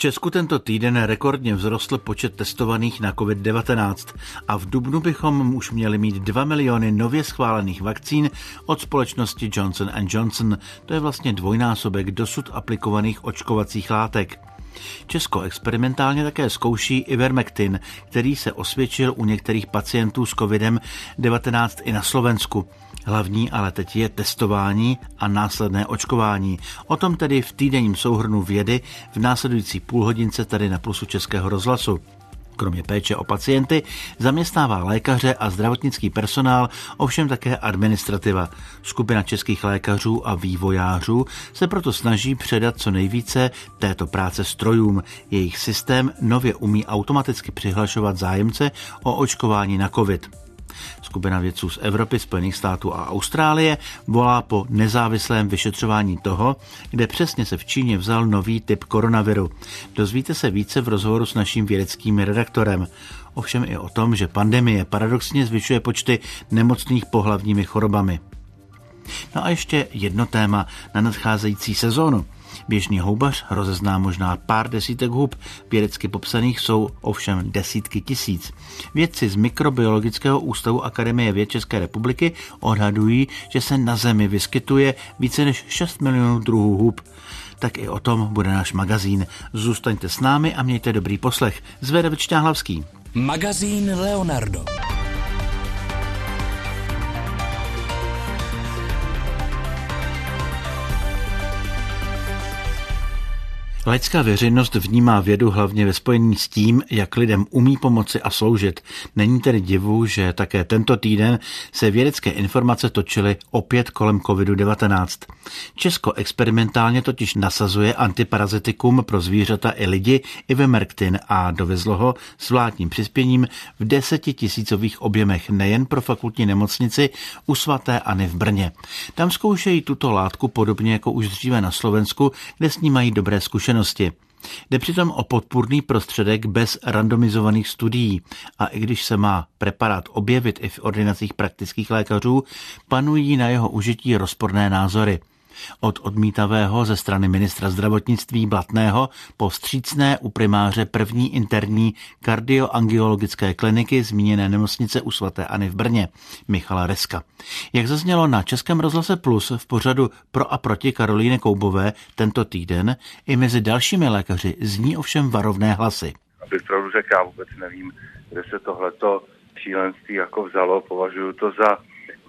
Česku tento týden rekordně vzrostl počet testovaných na COVID-19 a v Dubnu bychom už měli mít 2 miliony nově schválených vakcín od společnosti Johnson Johnson. To je vlastně dvojnásobek dosud aplikovaných očkovacích látek. Česko experimentálně také zkouší Ivermectin, který se osvědčil u některých pacientů s COVID-19 i na Slovensku. Hlavní ale teď je testování a následné očkování. O tom tedy v týdenním souhrnu vědy v následující půlhodince tady na Plusu Českého rozhlasu. Kromě péče o pacienty zaměstnává lékaře a zdravotnický personál, ovšem také administrativa. Skupina českých lékařů a vývojářů se proto snaží předat co nejvíce této práce strojům. Jejich systém nově umí automaticky přihlašovat zájemce o očkování na COVID. Skupina vědců z Evropy, Spojených států a Austrálie volá po nezávislém vyšetřování toho, kde přesně se v Číně vzal nový typ koronaviru. Dozvíte se více v rozhovoru s naším vědeckým redaktorem. Ovšem i o tom, že pandemie paradoxně zvyšuje počty nemocných pohlavními chorobami. No a ještě jedno téma na nadcházející sezónu. Běžný houbař rozezná možná pár desítek hub, vědecky popsaných jsou ovšem desítky tisíc. Vědci z Mikrobiologického ústavu Akademie věd České republiky odhadují, že se na Zemi vyskytuje více než 6 milionů druhů hub. Tak i o tom bude náš magazín. Zůstaňte s námi a mějte dobrý poslech. Zvede Hlavský. Magazín Leonardo. Laická veřejnost vnímá vědu hlavně ve spojení s tím, jak lidem umí pomoci a sloužit. Není tedy divu, že také tento týden se vědecké informace točily opět kolem COVID-19. Česko experimentálně totiž nasazuje antiparazitikum pro zvířata i lidi Ivermectin a dovezlo ho s vládním přispěním v desetitisícových objemech nejen pro fakultní nemocnici u svatéAny v Brně. Tam zkoušejí tuto látku podobně jako už dříve na Slovensku, kde s ní mají dobré zkušenosti zkušenosti. Jde přitom o podpůrný prostředek bez randomizovaných studií a i když se má preparát objevit i v ordinacích praktických lékařů, panují na jeho užití rozporné názory. Od odmítavého ze strany ministra zdravotnictví Blatného po vstřícné u primáře první interní kardioangiologické kliniky zmíněné nemocnice u svaté Ani v Brně, Michala Reska. Jak zaznělo na Českém rozhlase Plus v pořadu Pro a proti Karolíny Koubové tento týden, i mezi dalšími lékaři zní ovšem varovné hlasy. Abych pravdu řekl, já vůbec nevím, kde se tohleto šílenství jako vzalo. Považuji to za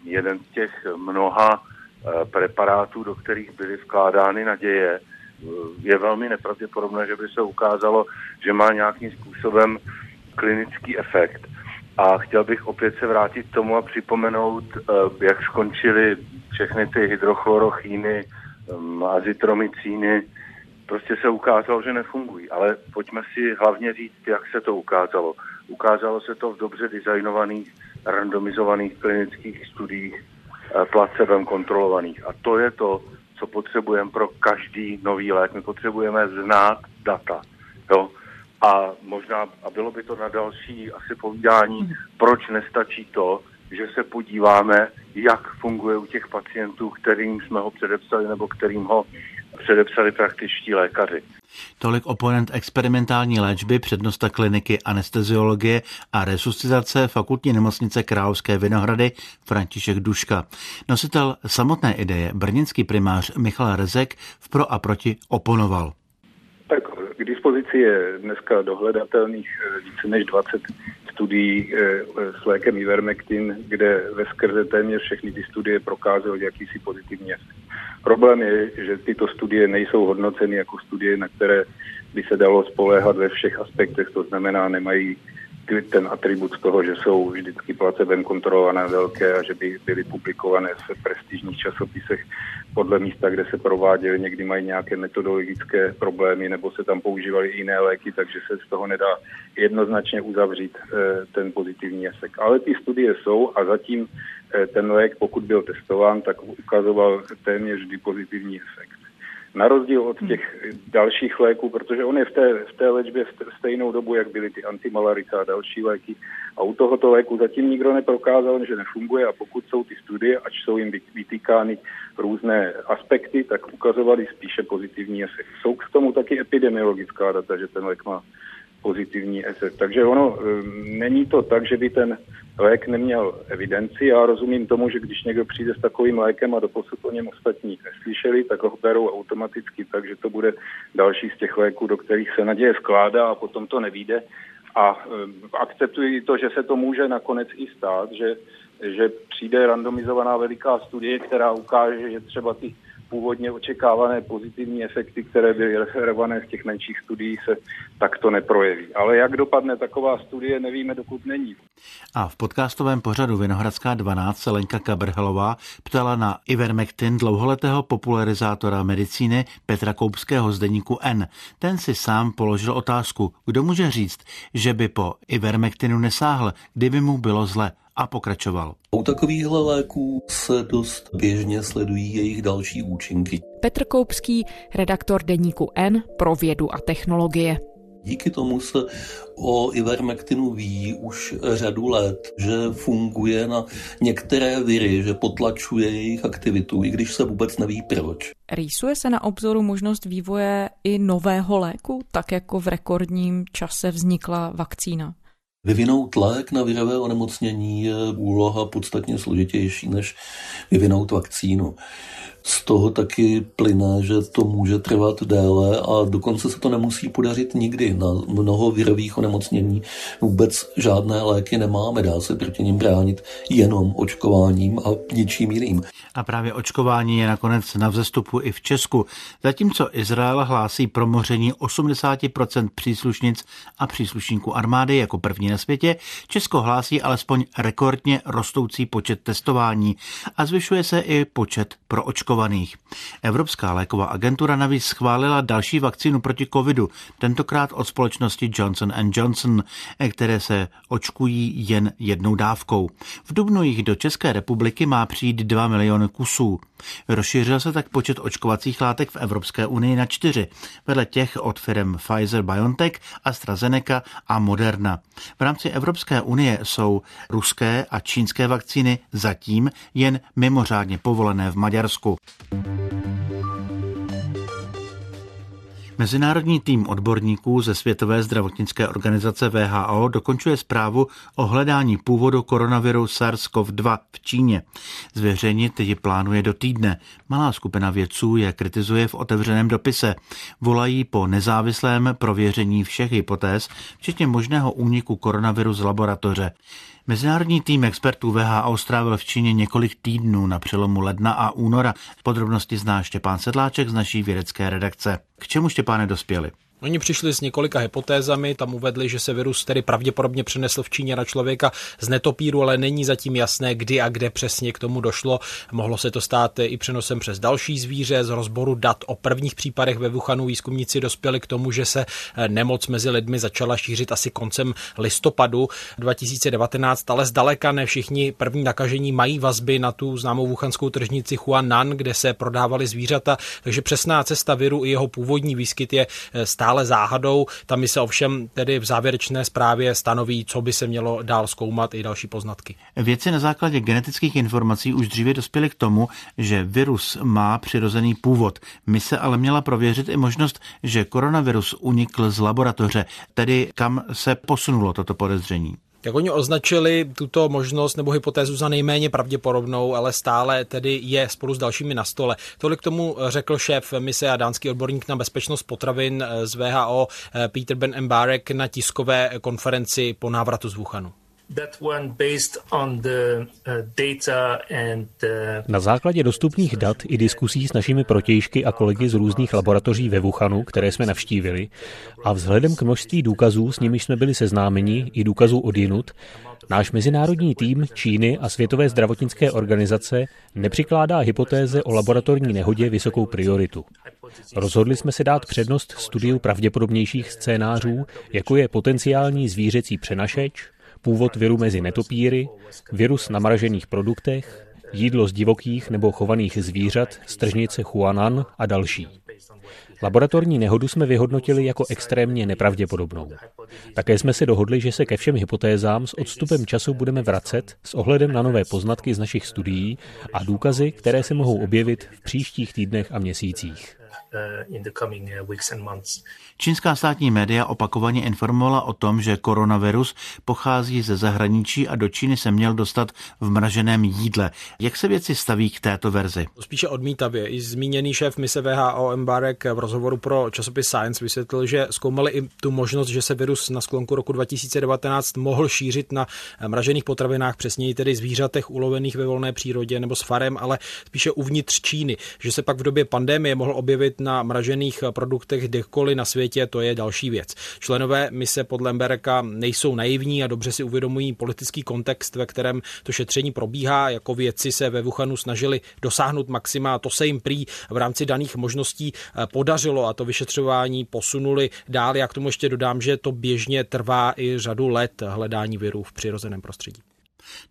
jeden z těch mnoha preparátů, do kterých byly vkládány naděje, eh, je velmi nepravděpodobné, že by se ukázalo, že má nějakým způsobem klinický efekt. A chtěl bych opět se vrátit k tomu a připomenout, eh, jak skončily všechny ty hydrochlorochíny, azitromycíny. Prostě se ukázalo, že nefungují. Ale pojďme si hlavně říct, jak se to ukázalo. Ukázalo se to v dobře designovaných, randomizovaných klinických studiích Eh, placebem kontrolovaných. A to je to, co potřebujeme pro každý nový lék. My potřebujeme znát data. Jo? A možná, a bylo by to na další asi povídání, proč nestačí to, že se podíváme, jak funguje u těch pacientů, kterým jsme ho předepsali nebo kterým ho předepsali praktičtí lékaři. Tolik oponent experimentální léčby, přednosta kliniky anesteziologie a resuscitace fakultní nemocnice Královské Vinohrady František Duška. Nositel samotné ideje, brněnský primář Michal Rezek v pro a proti oponoval. Tak k dispozici je dneska dohledatelných eh, více než 20 studií eh, s lékem Ivermectin, kde ve skrze téměř všechny ty studie prokázaly jakýsi pozitivní efekt. Problém je, že tyto studie nejsou hodnoceny jako studie, na které by se dalo spoléhat ve všech aspektech, to znamená, nemají ten atribut z toho, že jsou vždycky placebem kontrolované velké a že by byly publikované v prestižních časopisech podle místa, kde se prováděly, někdy mají nějaké metodologické problémy nebo se tam používaly jiné léky, takže se z toho nedá jednoznačně uzavřít eh, ten pozitivní efekt. Ale ty studie jsou a zatím ten lék, pokud byl testován, tak ukazoval téměř vždy pozitivní efekt. na rozdíl od těch dalších léků, protože on je v té, v té léčbě v stejnou dobu, jak byly ty antimalarica a další léky. A u tohoto léku zatím nikdo neprokázal, že nefunguje a pokud jsou ty studie, ač jsou jim vytýkány různé aspekty, tak ukazovali spíše pozitivní efekt. Jsou k tomu taky epidemiologická data, že ten lék má pozitivní efekt. Takže ono, um, není to tak, že by ten lék neměl evidenci. Já rozumím tomu, že když někdo přijde s takovým lékem a doposud o něm ostatní neslyšeli, tak ho berou automaticky, takže to bude další z těch léků, do kterých se naděje skládá a potom to nevíde. A um, akceptuji to, že se to může nakonec i stát, že, že přijde randomizovaná veliká studie, která ukáže, že třeba ty původně očekávané pozitivní efekty, které byly referované v těch menších studiích, se takto neprojeví. Ale jak dopadne taková studie, nevíme, dokud není. A v podcastovém pořadu Vinohradská 12 se Lenka Kabrhelová ptala na Ivermectin dlouholetého popularizátora medicíny Petra Koupského z deníku N. Ten si sám položil otázku, kdo může říct, že by po Ivermectinu nesáhl, kdyby mu bylo zle a pokračoval. U takovýchhle léků se dost běžně sledují jejich další účinky. Petr Koupský, redaktor deníku N pro vědu a technologie. Díky tomu se o Ivermectinu ví už řadu let, že funguje na některé viry, že potlačuje jejich aktivitu, i když se vůbec neví proč. Rýsuje se na obzoru možnost vývoje i nového léku, tak jako v rekordním čase vznikla vakcína? Vyvinout lék na virové onemocnění je úloha podstatně složitější, než vyvinout vakcínu. Z toho taky plyne, že to může trvat déle a dokonce se to nemusí podařit nikdy. Na mnoho virových onemocnění vůbec žádné léky nemáme, dá se proti nim bránit jenom očkováním a ničím jiným. A právě očkování je nakonec na vzestupu i v Česku. Zatímco Izrael hlásí promoření 80% příslušnic a příslušníků armády jako první na světě, Česko hlásí alespoň rekordně rostoucí počet testování a zvyšuje se i počet pro očkování očkovaných. Evropská léková agentura navíc schválila další vakcínu proti covidu, tentokrát od společnosti Johnson Johnson, které se očkují jen jednou dávkou. V dubnu jich do České republiky má přijít 2 miliony kusů. Rozšířil se tak počet očkovacích látek v Evropské unii na čtyři, vedle těch od firm Pfizer BioNTech, AstraZeneca a Moderna. V rámci Evropské unie jsou ruské a čínské vakcíny zatím jen mimořádně povolené v Maďarsku. Mezinárodní tým odborníků ze Světové zdravotnické organizace VHO dokončuje zprávu o hledání původu koronaviru SARS-CoV-2 v Číně. Zveřejnit ji plánuje do týdne. Malá skupina vědců je kritizuje v otevřeném dopise. Volají po nezávislém prověření všech hypotéz, včetně možného úniku koronaviru z laboratoře. Mezinárodní tým expertů VHO strávil v Číně několik týdnů na přelomu ledna a února. Podrobnosti zná Štěpán Sedláček z naší vědecké redakce. K čemu Štěpáne dospěli? Oni přišli s několika hypotézami, tam uvedli, že se virus tedy pravděpodobně přenesl v Číně na člověka z netopíru, ale není zatím jasné, kdy a kde přesně k tomu došlo. Mohlo se to stát i přenosem přes další zvíře. Z rozboru dat o prvních případech ve Wuhanu výzkumníci dospěli k tomu, že se eh, nemoc mezi lidmi začala šířit asi koncem listopadu 2019, ale zdaleka ne všichni první nakažení mají vazby na tu známou wuhanskou tržnici Huanan, kde se prodávaly zvířata, takže přesná cesta viru i jeho původní výskyt je eh, stále stále záhadou. Tam se ovšem tedy v závěrečné zprávě stanoví, co by se mělo dál zkoumat i další poznatky. Věci na základě genetických informací už dříve dospěly k tomu, že virus má přirozený původ. My se ale měla prověřit i možnost, že koronavirus unikl z laboratoře, tedy kam se posunulo toto podezření. Jak oni označili tuto možnost nebo hypotézu za nejméně pravděpodobnou, ale stále tedy je spolu s dalšími na stole. Tolik tomu řekl šéf mise a dánský odborník na bezpečnost potravin z VHO Peter Ben Embarek na tiskové konferenci po návratu z Wuhanu. Uh, Na základě dostupných dat i diskusí s našimi protějšky a kolegy z různých laboratoří ve Wuhanu, které jsme navštívili, a vzhledem k množství důkazů, s nimiž jsme byli seznámeni, i důkazů od jinut, náš mezinárodní tým Číny a Světové zdravotnické organizace nepřikládá hypotéze o laboratorní nehodě vysokou prioritu. Rozhodli jsme se dát přednost studiu pravděpodobnějších scénářů, jako je potenciální zvířecí přenašeč, původ viru mezi netopíry, virus na mražených produktech, jídlo z divokých nebo chovaných zvířat z tržnice Huanan a další. Laboratorní nehodu jsme vyhodnotili jako extrémně nepravděpodobnou. Také jsme se dohodli, že se ke všem hypotézám s odstupem času budeme vracet s ohledem na nové poznatky z našich studií a důkazy, které se mohou objevit v příštích týdnech a měsících. In the coming weeks and months. Čínská státní média opakovaně informovala o tom, že koronavirus pochází ze zahraničí a do Číny se měl dostat v mraženém jídle. Jak se věci staví k této verzi? Spíše odmítavě. I zmíněný šéf mise VHO Mbarek v rozhovoru pro časopis Science vysvětlil, že zkoumali i tu možnost, že se virus na sklonku roku 2019 mohl šířit na mražených potravinách, přesněji tedy zvířatech ulovených ve volné přírodě nebo s farem, ale spíše uvnitř Číny, že se pak v době pandemie mohl objevit na mražených produktech kdekoliv na světě, to je další věc. Členové mise podle Lemberka nejsou naivní a dobře si uvědomují politický kontext, ve kterém to šetření probíhá. Jako vědci se ve Wuhanu snažili dosáhnout maxima to se jim prý v rámci daných možností eh, podařilo a to vyšetřování posunuli dál. Já k tomu ještě dodám, že to běžně trvá i řadu let hledání virů v přirozeném prostředí.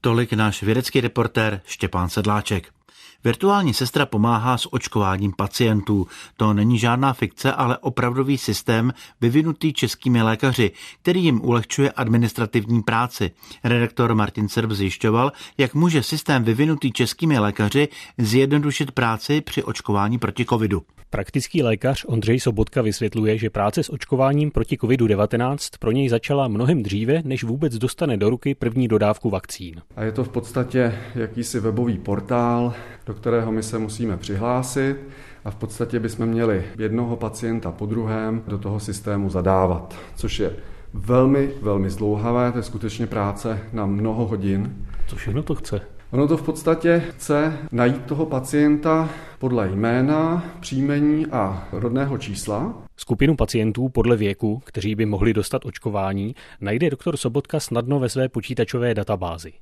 Tolik náš vědecký reportér Štěpán Sedláček. Virtuální sestra pomáhá s očkováním pacientů. To není žádná fikce, ale opravdový systém vyvinutý českými lékaři, který jim ulehčuje administrativní práci. Redaktor Martin Serb zjišťoval, jak může systém vyvinutý českými lékaři zjednodušit práci při očkování proti covidu. Praktický lékař Ondřej Sobotka vysvětluje, že práce s očkováním proti COVID-19 pro něj začala mnohem dříve, než vůbec dostane do ruky první dodávku vakcín. A je to v podstatě jakýsi webový portál, do kterého my se musíme přihlásit a v podstatě bychom měli jednoho pacienta po druhém do toho systému zadávat, což je velmi, velmi zdlouhavé, to je skutečně práce na mnoho hodin. Co všechno to chce? Ono to v podstatě chce najít toho pacienta podle jména, příjmení a rodného čísla. Skupinu pacientů podle věku, kteří by mohli dostat očkování, najde doktor Sobotka snadno ve své počítačové databázi.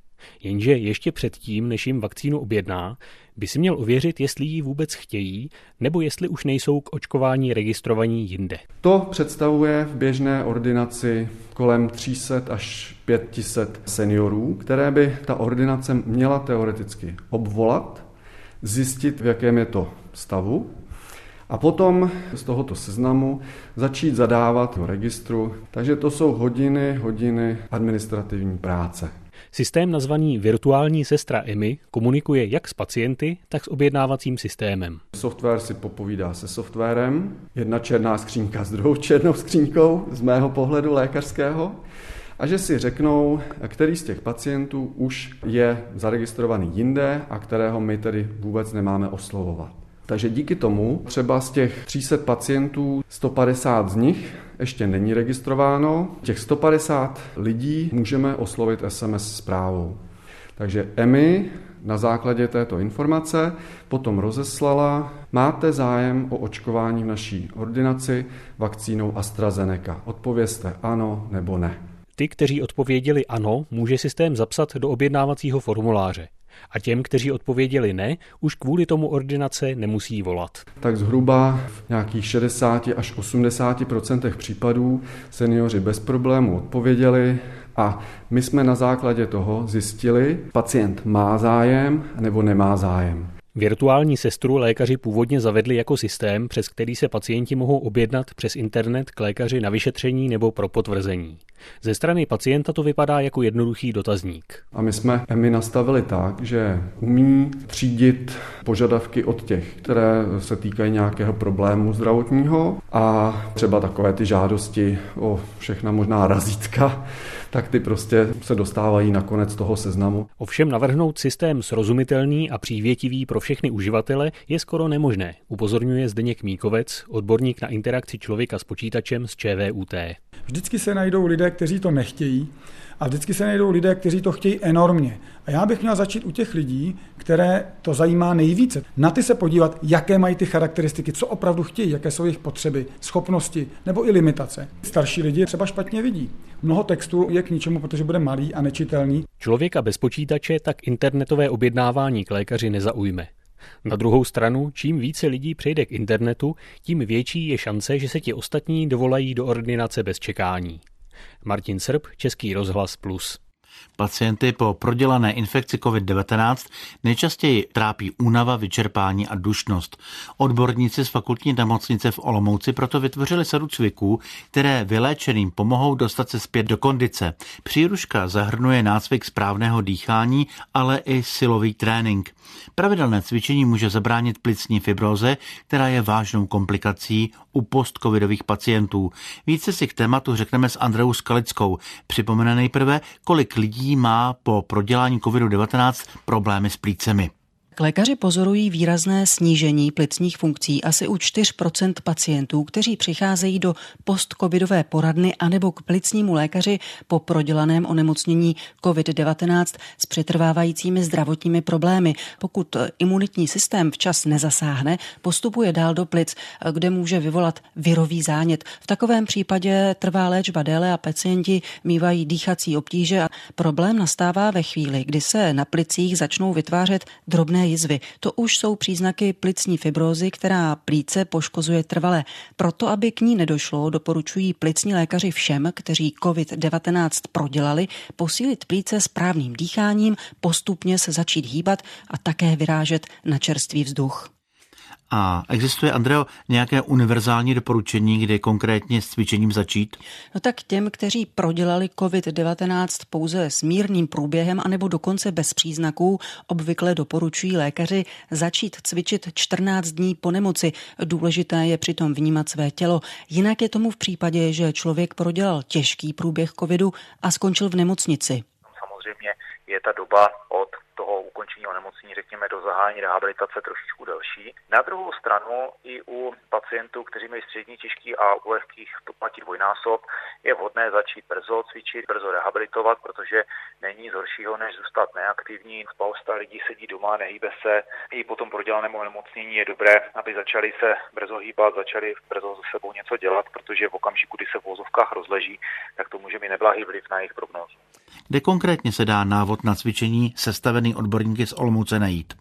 Jenže ještě předtím, než jim vakcínu objedná, by si měl ověřit, jestli ji vůbec chtějí, nebo jestli už nejsou k očkování registrovaní jinde. To představuje v běžné ordinaci kolem 300 až 500 seniorů, které by ta ordinace měla teoreticky obvolat, zjistit, v jakém je to stavu, a potom z tohoto seznamu začít zadávat do registru. Takže to jsou hodiny, hodiny administrativní práce. Systém nazvaný virtuální sestra EMI komunikuje jak s pacienty, tak s objednávacím systémem. Software si popovídá se softwarem, jedna černá skřínka s druhou černou skřínkou z mého pohledu lékařského a že si řeknou, který z těch pacientů už je zaregistrovaný jinde a kterého my tedy vůbec nemáme oslovovat. Takže díky tomu třeba z těch 300 pacientů 150 z nich ještě není registrováno. Těch 150 lidí můžeme oslovit SMS zprávou. Takže EMI na základě této informace potom rozeslala, máte zájem o očkování v naší ordinaci vakcínou AstraZeneca. Odpovězte ano nebo ne. Ty, kteří odpověděli ano, může systém zapsat do objednávacího formuláře a těm, kteří odpověděli ne, už kvůli tomu ordinace nemusí volat. Tak zhruba v nějakých 60 až 80% případů seniori bez problému odpověděli a my jsme na základě toho zjistili, pacient má zájem nebo nemá zájem. Virtuální sestru lékaři původně zavedli jako systém, přes který se pacienti mohou objednat přes internet k lékaři na vyšetření nebo pro potvrzení. Ze strany pacienta to vypadá jako jednoduchý dotazník. A my jsme EMI nastavili tak, že umí třídit požadavky od těch, které se týkají nějakého problému zdravotního a třeba takové ty žádosti o všechna možná razítka, tak ty prostě se dostávají na konec toho seznamu. Ovšem navrhnout systém srozumitelný a přívětivý pro všechny uživatele je skoro nemožné, upozorňuje Zdeněk Míkovec, odborník na interakci člověka s počítačem z ČVUT. Vždycky se najdou lidé, kteří to nechtějí a vždycky se najdou lidé, kteří to chtějí enormně. A já bych měl začít u těch lidí, které to zajímá nejvíce. Na ty se podívat, jaké mají ty charakteristiky, co opravdu chtějí, jaké jsou jejich potřeby, schopnosti nebo i limitace. Starší lidi třeba špatně vidí. Mnoho textu je k ničemu, protože bude malý a nečitelný. Člověka bez počítače tak internetové objednávání k lékaři nezaujme. Na druhou stranu, čím více lidí přejde k internetu, tím větší je šance, že se ti ostatní dovolají do ordinace bez čekání. Martin Srb, Český rozhlas Plus. Pacienty po prodělané infekci COVID-19 nejčastěji trápí únava, vyčerpání a dušnost. Odborníci z fakultní nemocnice v Olomouci proto vytvořili sadu cviků, které vyléčeným pomohou dostat se zpět do kondice. Příruška zahrnuje nácvik správného dýchání, ale i silový trénink. Pravidelné cvičení může zabránit plicní fibroze, která je vážnou komplikací u postcovidových pacientů. Více si k tématu řekneme s Andreou Skalickou. Připomene nejprve, kolik lidí má po prodělání COVID-19 problémy s plícemi. Lékaři pozorují výrazné snížení plicních funkcí asi u 4% pacientů, kteří přicházejí do postcovidové poradny anebo k plicnímu lékaři po prodělaném onemocnění COVID-19 s přetrvávajícími zdravotními problémy. Pokud imunitní systém včas nezasáhne, postupuje dál do plic, kde může vyvolat virový zánět. V takovém případě trvá léčba déle a pacienti mývají dýchací obtíže a problém nastává ve chvíli, kdy se na plicích začnou vytvářet drobné jizvy. To už jsou příznaky plicní fibrózy, která plíce poškozuje trvale. Proto, aby k ní nedošlo, doporučují plicní lékaři všem, kteří COVID-19 prodělali, posílit plíce správným dýcháním, postupně se začít hýbat a také vyrážet na čerstvý vzduch. A existuje, Andreo, nějaké univerzální doporučení, kde konkrétně s cvičením začít? No tak těm, kteří prodělali COVID-19 pouze s mírným průběhem anebo dokonce bez příznaků, obvykle doporučují lékaři začít cvičit 14 dní po nemoci. Důležité je přitom vnímat své tělo. Jinak je tomu v případě, že člověk prodělal těžký průběh covidu a skončil v nemocnici. Samozřejmě je ta doba od ukončení onemocnění, řekněme, do zahájení rehabilitace trošičku delší. Na druhou stranu i u pacientů, kteří mají střední těžký a u lehkých to platí dvojnásob, je vhodné začít brzo cvičit, brzo rehabilitovat, protože není z horšího, než zůstat neaktivní. Spousta lidí sedí doma, nehýbe se. I po tom prodělaném onemocnění je dobré, aby začali se brzo hýbat, začali brzo se sebou něco dělat, protože v okamžiku, kdy se v vozovkách rozleží, tak to může mít neblahý vliv na jejich prognózu. Kde konkrétně se dá návod na cvičení sestavený odborníky z Olomouce najít?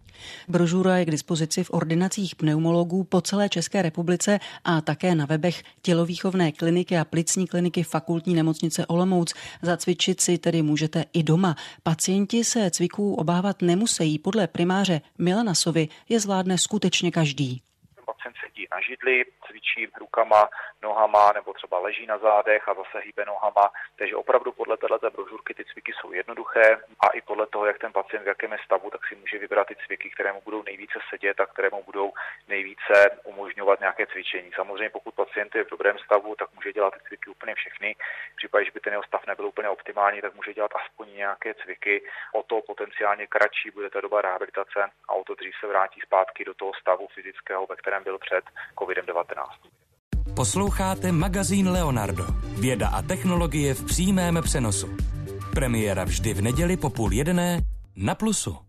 Brožura je k dispozici v ordinacích pneumologů po celé České republice a také na webech tělovýchovné kliniky a plicní kliniky fakultní nemocnice Olomouc. Zacvičit si tedy můžete i doma. Pacienti se cviků obávat nemusí. Podle primáře Milanasovi je zvládne skutečně každý. Pacient sedí na židli, cvičí rukama, nohama nebo třeba leží na zádech a zase hýbe nohama. Takže opravdu podle této brožurky ty cviky jsou jednoduché a i podle toho, jak ten pacient v jakém je stavu, tak si může vybrat ty cviky, které mu budou nejvíce sedět a které mu budou nejvíce umožňovat nějaké cvičení. Samozřejmě pokud pacient je v dobrém stavu, tak může dělat ty cviky úplně všechny. V případě, že by ten jeho stav nebyl úplně optimální, tak může dělat aspoň nějaké cviky. O to potenciálně kratší bude ta doba rehabilitace a o to dřív se vrátí zpátky do toho stavu fyzického, ve kterém byl před COVID-19. Posloucháte magazín Leonardo. Věda a technologie v přímém přenosu. Premiéra vždy v neděli po půl jedné na Plusu.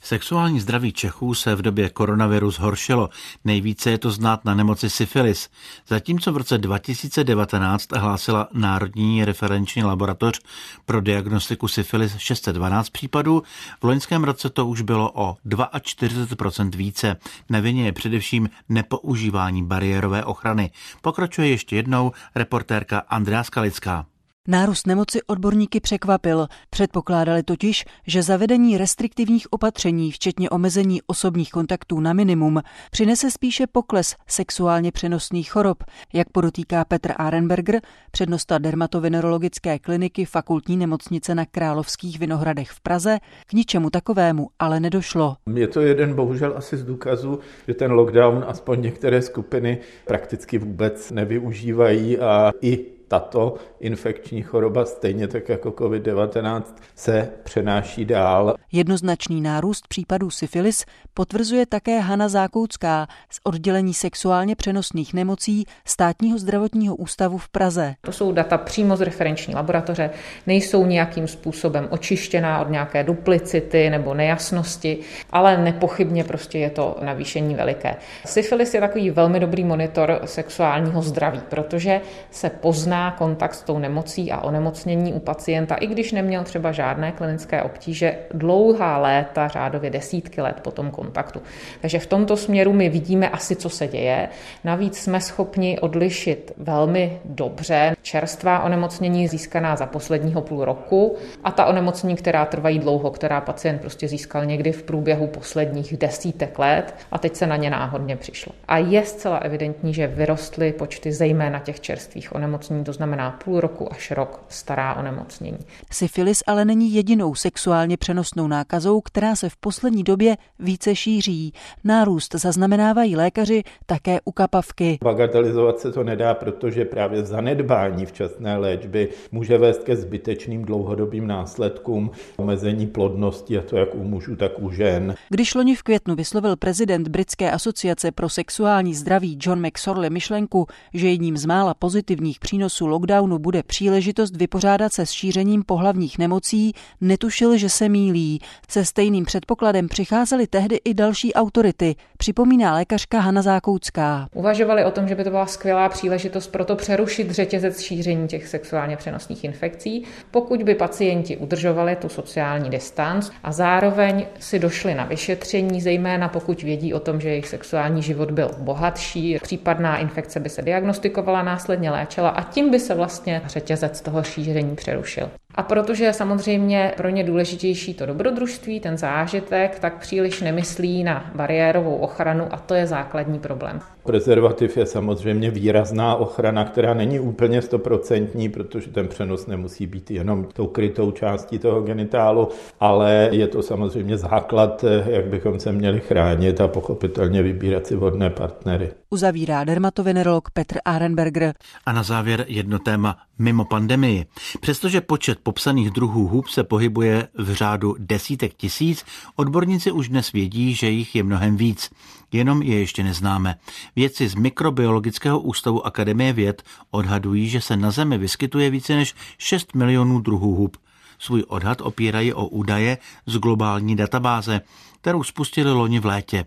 Sexuální zdraví Čechů se v době koronaviru zhoršilo. Nejvíce je to znát na nemoci syfilis. Zatímco v roce 2019 hlásila Národní referenční laboratoř pro diagnostiku syfilis 612 případů, v loňském roce to už bylo o 42% více. Na vině je především nepoužívání bariérové ochrany. Pokračuje ještě jednou reportérka Andrea Skalická. Nárůst nemoci odborníky překvapil. Předpokládali totiž, že zavedení restriktivních opatření, včetně omezení osobních kontaktů na minimum, přinese spíše pokles sexuálně přenosných chorob, jak podotýká Petr Arenberger, přednosta dermatovenerologické kliniky fakultní nemocnice na Královských Vinohradech v Praze. K ničemu takovému ale nedošlo. Je to jeden bohužel asi z důkazů, že ten lockdown aspoň některé skupiny prakticky vůbec nevyužívají a i tato infekční choroba, stejně tak jako COVID-19, se přenáší dál. Jednoznačný nárůst případů syfilis potvrzuje také Hana Zákoucká z oddělení sexuálně přenosných nemocí státního zdravotního ústavu v Praze. To jsou data přímo z referenční laboratoře, nejsou nějakým způsobem očištěná od nějaké duplicity nebo nejasnosti, ale nepochybně prostě je to navýšení veliké. Syfilis je takový velmi dobrý monitor sexuálního zdraví, protože se pozná nezná kontakt s tou nemocí a onemocnění u pacienta, i když neměl třeba žádné klinické obtíže, dlouhá léta, řádově desítky let po tom kontaktu. Takže v tomto směru my vidíme asi, co se děje. Navíc jsme schopni odlišit velmi dobře čerstvá onemocnění získaná za posledního půl roku a ta onemocnění, která trvají dlouho, která pacient prostě získal někdy v průběhu posledních desítek let a teď se na ně náhodně přišlo. A je zcela evidentní, že vyrostly počty zejména těch čerstvých onemocnění, to znamená půl roku až rok stará onemocnění. Syfilis ale není jedinou sexuálně přenosnou nákazou, která se v poslední době více šíří. Nárůst zaznamenávají lékaři také u kapavky. Bagatelizovat se to nedá, protože právě zanedbání včasné léčby může vést ke zbytečným dlouhodobým následkům omezení plodnosti, a to jak u mužů, tak u žen. Když loni v květnu vyslovil prezident Britské asociace pro sexuální zdraví John McSorley myšlenku, že jedním z mála pozitivních přínosů lockdownu bude příležitost vypořádat se s šířením pohlavních nemocí, netušil, že se mílí. Se stejným předpokladem přicházely tehdy i další autority, připomíná lékařka Hana Zákoucká. Uvažovali o tom, že by to byla skvělá příležitost pro to přerušit řetězec šíření těch sexuálně přenosných infekcí, pokud by pacienti udržovali tu sociální distanc a zároveň si došli na vyšetření, zejména pokud vědí o tom, že jejich sexuální život byl bohatší, případná infekce by se diagnostikovala, následně léčila a tím by se vlastně řetězec toho šíření přerušil. A protože je samozřejmě pro ně důležitější to dobrodružství, ten zážitek, tak příliš nemyslí na bariérovou ochranu a to je základní problém. Prezervativ je samozřejmě výrazná ochrana, která není úplně stoprocentní, protože ten přenos nemusí být jenom tou krytou částí toho genitálu, ale je to samozřejmě základ, jak bychom se měli chránit a pochopitelně vybírat si vhodné partnery. Uzavírá dermatovenerolog Petr Arenberger. A na závěr jedno téma mimo pandemii. Přestože počet popsaných druhů hub se pohybuje v řádu desítek tisíc, odborníci už dnes vědí, že jich je mnohem víc. Jenom je ještě neznáme. Vědci z Mikrobiologického ústavu Akademie věd odhadují, že se na Zemi vyskytuje více než 6 milionů druhů hub. Svůj odhad opírají o údaje z globální databáze, kterou spustili loni v létě.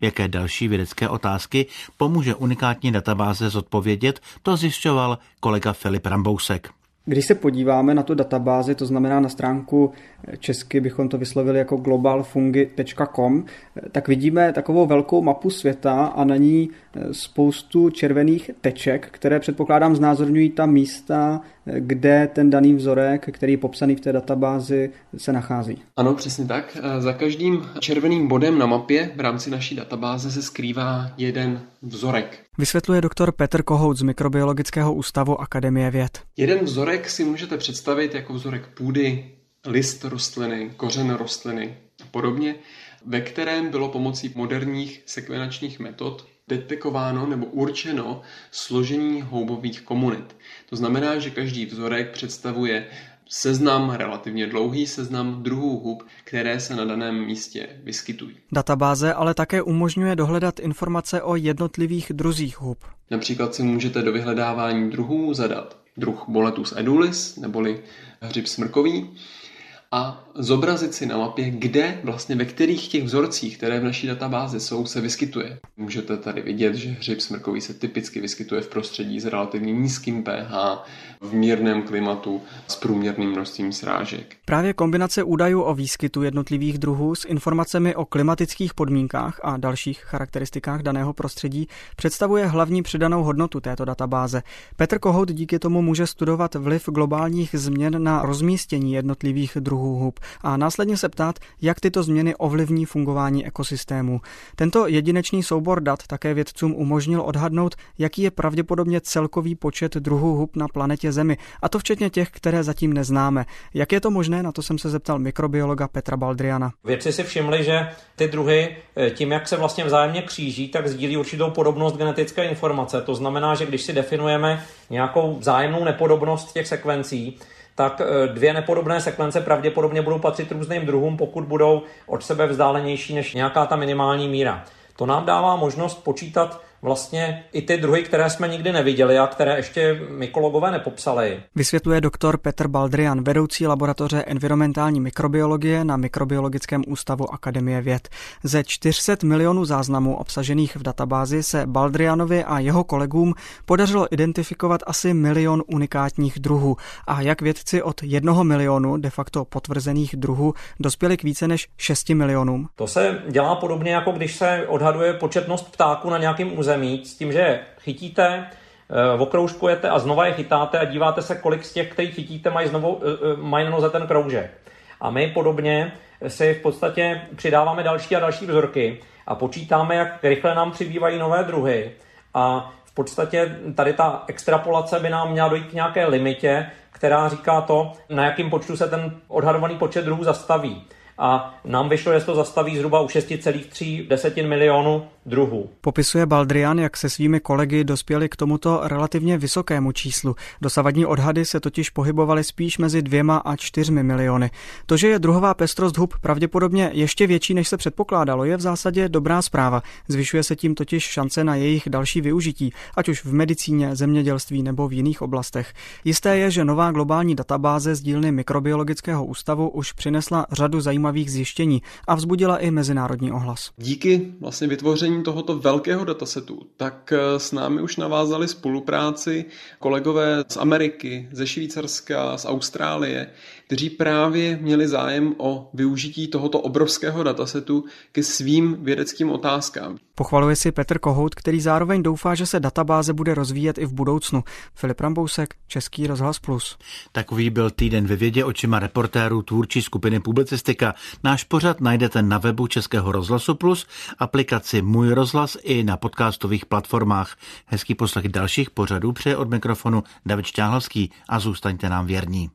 Jaké další vědecké otázky pomůže unikátní databáze zodpovědět, to zjišťoval kolega Filip Rambousek. Když se podíváme na tu databázi, to znamená na stránku česky bychom to vyslovili jako globalfungi.com, tak vidíme takovou velkou mapu světa a na ní spoustu červených teček, které předpokládám znázorňují ta místa, kde ten daný vzorek, který je popsaný v té databázi, se nachází. Ano, přesně tak. Za každým červeným bodem na mapě v rámci naší databáze se skrývá jeden vzorek. Vysvětluje doktor Petr Kohout z Mikrobiologického ústavu Akademie věd. Jeden vzorek si můžete představit jako vzorek půdy, list rostliny, kořen rostliny a podobně, ve kterém bylo pomocí moderních sekvenačních metod detekováno nebo určeno složení houbových komunit. To znamená, že každý vzorek představuje seznam, relativně dlouhý seznam druhů hub, které se na daném místě vyskytují. Databáze ale také umožňuje dohledat informace o jednotlivých druzích hub. Například si můžete do vyhledávání druhů zadat druh Boletus edulis, neboli hřib smrkový, a zobrazit si na mapě, kde vlastně ve kterých těch vzorcích, které v naší databázi jsou, se vyskytuje. Můžete tady vidět, že hřib smrkový se typicky vyskytuje v prostředí s relativně nízkým pH, v mírném klimatu s průměrným množstvím srážek. Právě kombinace údajů o výskytu jednotlivých druhů s informacemi o klimatických podmínkách a dalších charakteristikách daného prostředí představuje hlavní přidanou hodnotu této databáze. Petr Kohout díky tomu může studovat vliv globálních změn na rozmístění jednotlivých druhů hub a následně se ptát, jak tyto změny ovlivní fungování ekosystému. Tento jedinečný soubor dat také vědcům umožnil odhadnout, jaký je pravděpodobně celkový počet druhů hub na planetě Zemi, a to včetně těch, které zatím neznáme. Jak je to možné, na to jsem se zeptal mikrobiologa Petra Baldriana. Vědci si všimli, že ty druhy eh, tím, jak se vlastně vzájemně kříží, tak sdílí určitou podobnost genetické informace. To znamená, že když si definujeme nějakou vzájemnou nepodobnost těch sekvencí, tak eh, dvě nepodobné sekvence pravděpodobně budou patřit různým druhům, pokud budou od sebe vzdálenější než nějaká ta minimální míra. To nám dává možnost počítat vlastně i ty druhy, které jsme nikdy neviděli a které ještě mykologové nepopsali. Vysvětluje doktor Petr Baldrian, vedoucí laboratoře environmentální mikrobiologie na Mikrobiologickém ústavu Akademie věd. Ze 400 milionů záznamů obsažených v databázi se Baldrianovi a jeho kolegům podařilo identifikovat asi milion unikátních druhů. A jak vědci od jednoho milionu de facto potvrzených druhů dospěli k více než 6 milionům? To se dělá podobně, jako když se odhaduje početnost ptáků na nějakém území, s tím, že chytíte, eh, okroužkujete a znova je chytáte a díváte se, kolik z těch, který chytíte, mají, znovu, eh, eh, mají noze ten kroužek. A my podobně si v podstatě přidáváme další a další vzorky a počítáme, jak rychle nám přibývají nové druhy. A v podstatě tady ta extrapolace by nám měla dojít k nějaké limitě, která říká to, na jakým počtu se ten odhadovaný počet druhů zastaví a nám vyšlo, že to zastaví zhruba u 6,3 desetin milionů druhů. Popisuje Baldrian, jak se svými kolegy dospěli k tomuto relativně vysokému číslu. Dosavadní odhady se totiž pohybovaly spíš mezi dvěma a čtyřmi miliony. To, že je druhová pestrost hub pravděpodobně ještě větší, než se předpokládalo, je v zásadě dobrá zpráva. Zvyšuje se tím totiž šance na jejich další využití, ať už v medicíně, zemědělství nebo v jiných oblastech. Jisté je, že nová globální databáze z dílny Mikrobiologického ústavu už přinesla řadu zajímavých zjištění a vzbudila i mezinárodní ohlas. Díky vlastně vytvoření vytvořením tohoto velkého datasetu, tak eh, s námi už navázali spolupráci kolegové z Ameriky, ze Švýcarska, z Austrálie, kteří právě měli zájem o využití tohoto obrovského datasetu ke svým vědeckým otázkám. Pochvaluje si Petr Kohout, který zároveň doufá, že se databáze bude rozvíjet i v budoucnu. Filip Rambousek, Český rozhlas Plus. Takový byl týden ve vědě očima reportérů tvůrčí skupiny Publicistika. Náš pořad najdete na webu Českého rozhlasu Plus, aplikaci Můj rozhlas i na podcastových platformách. Hezký poslech dalších pořadů přeje od mikrofonu David Šťáhlovský a zůstaňte nám věrní.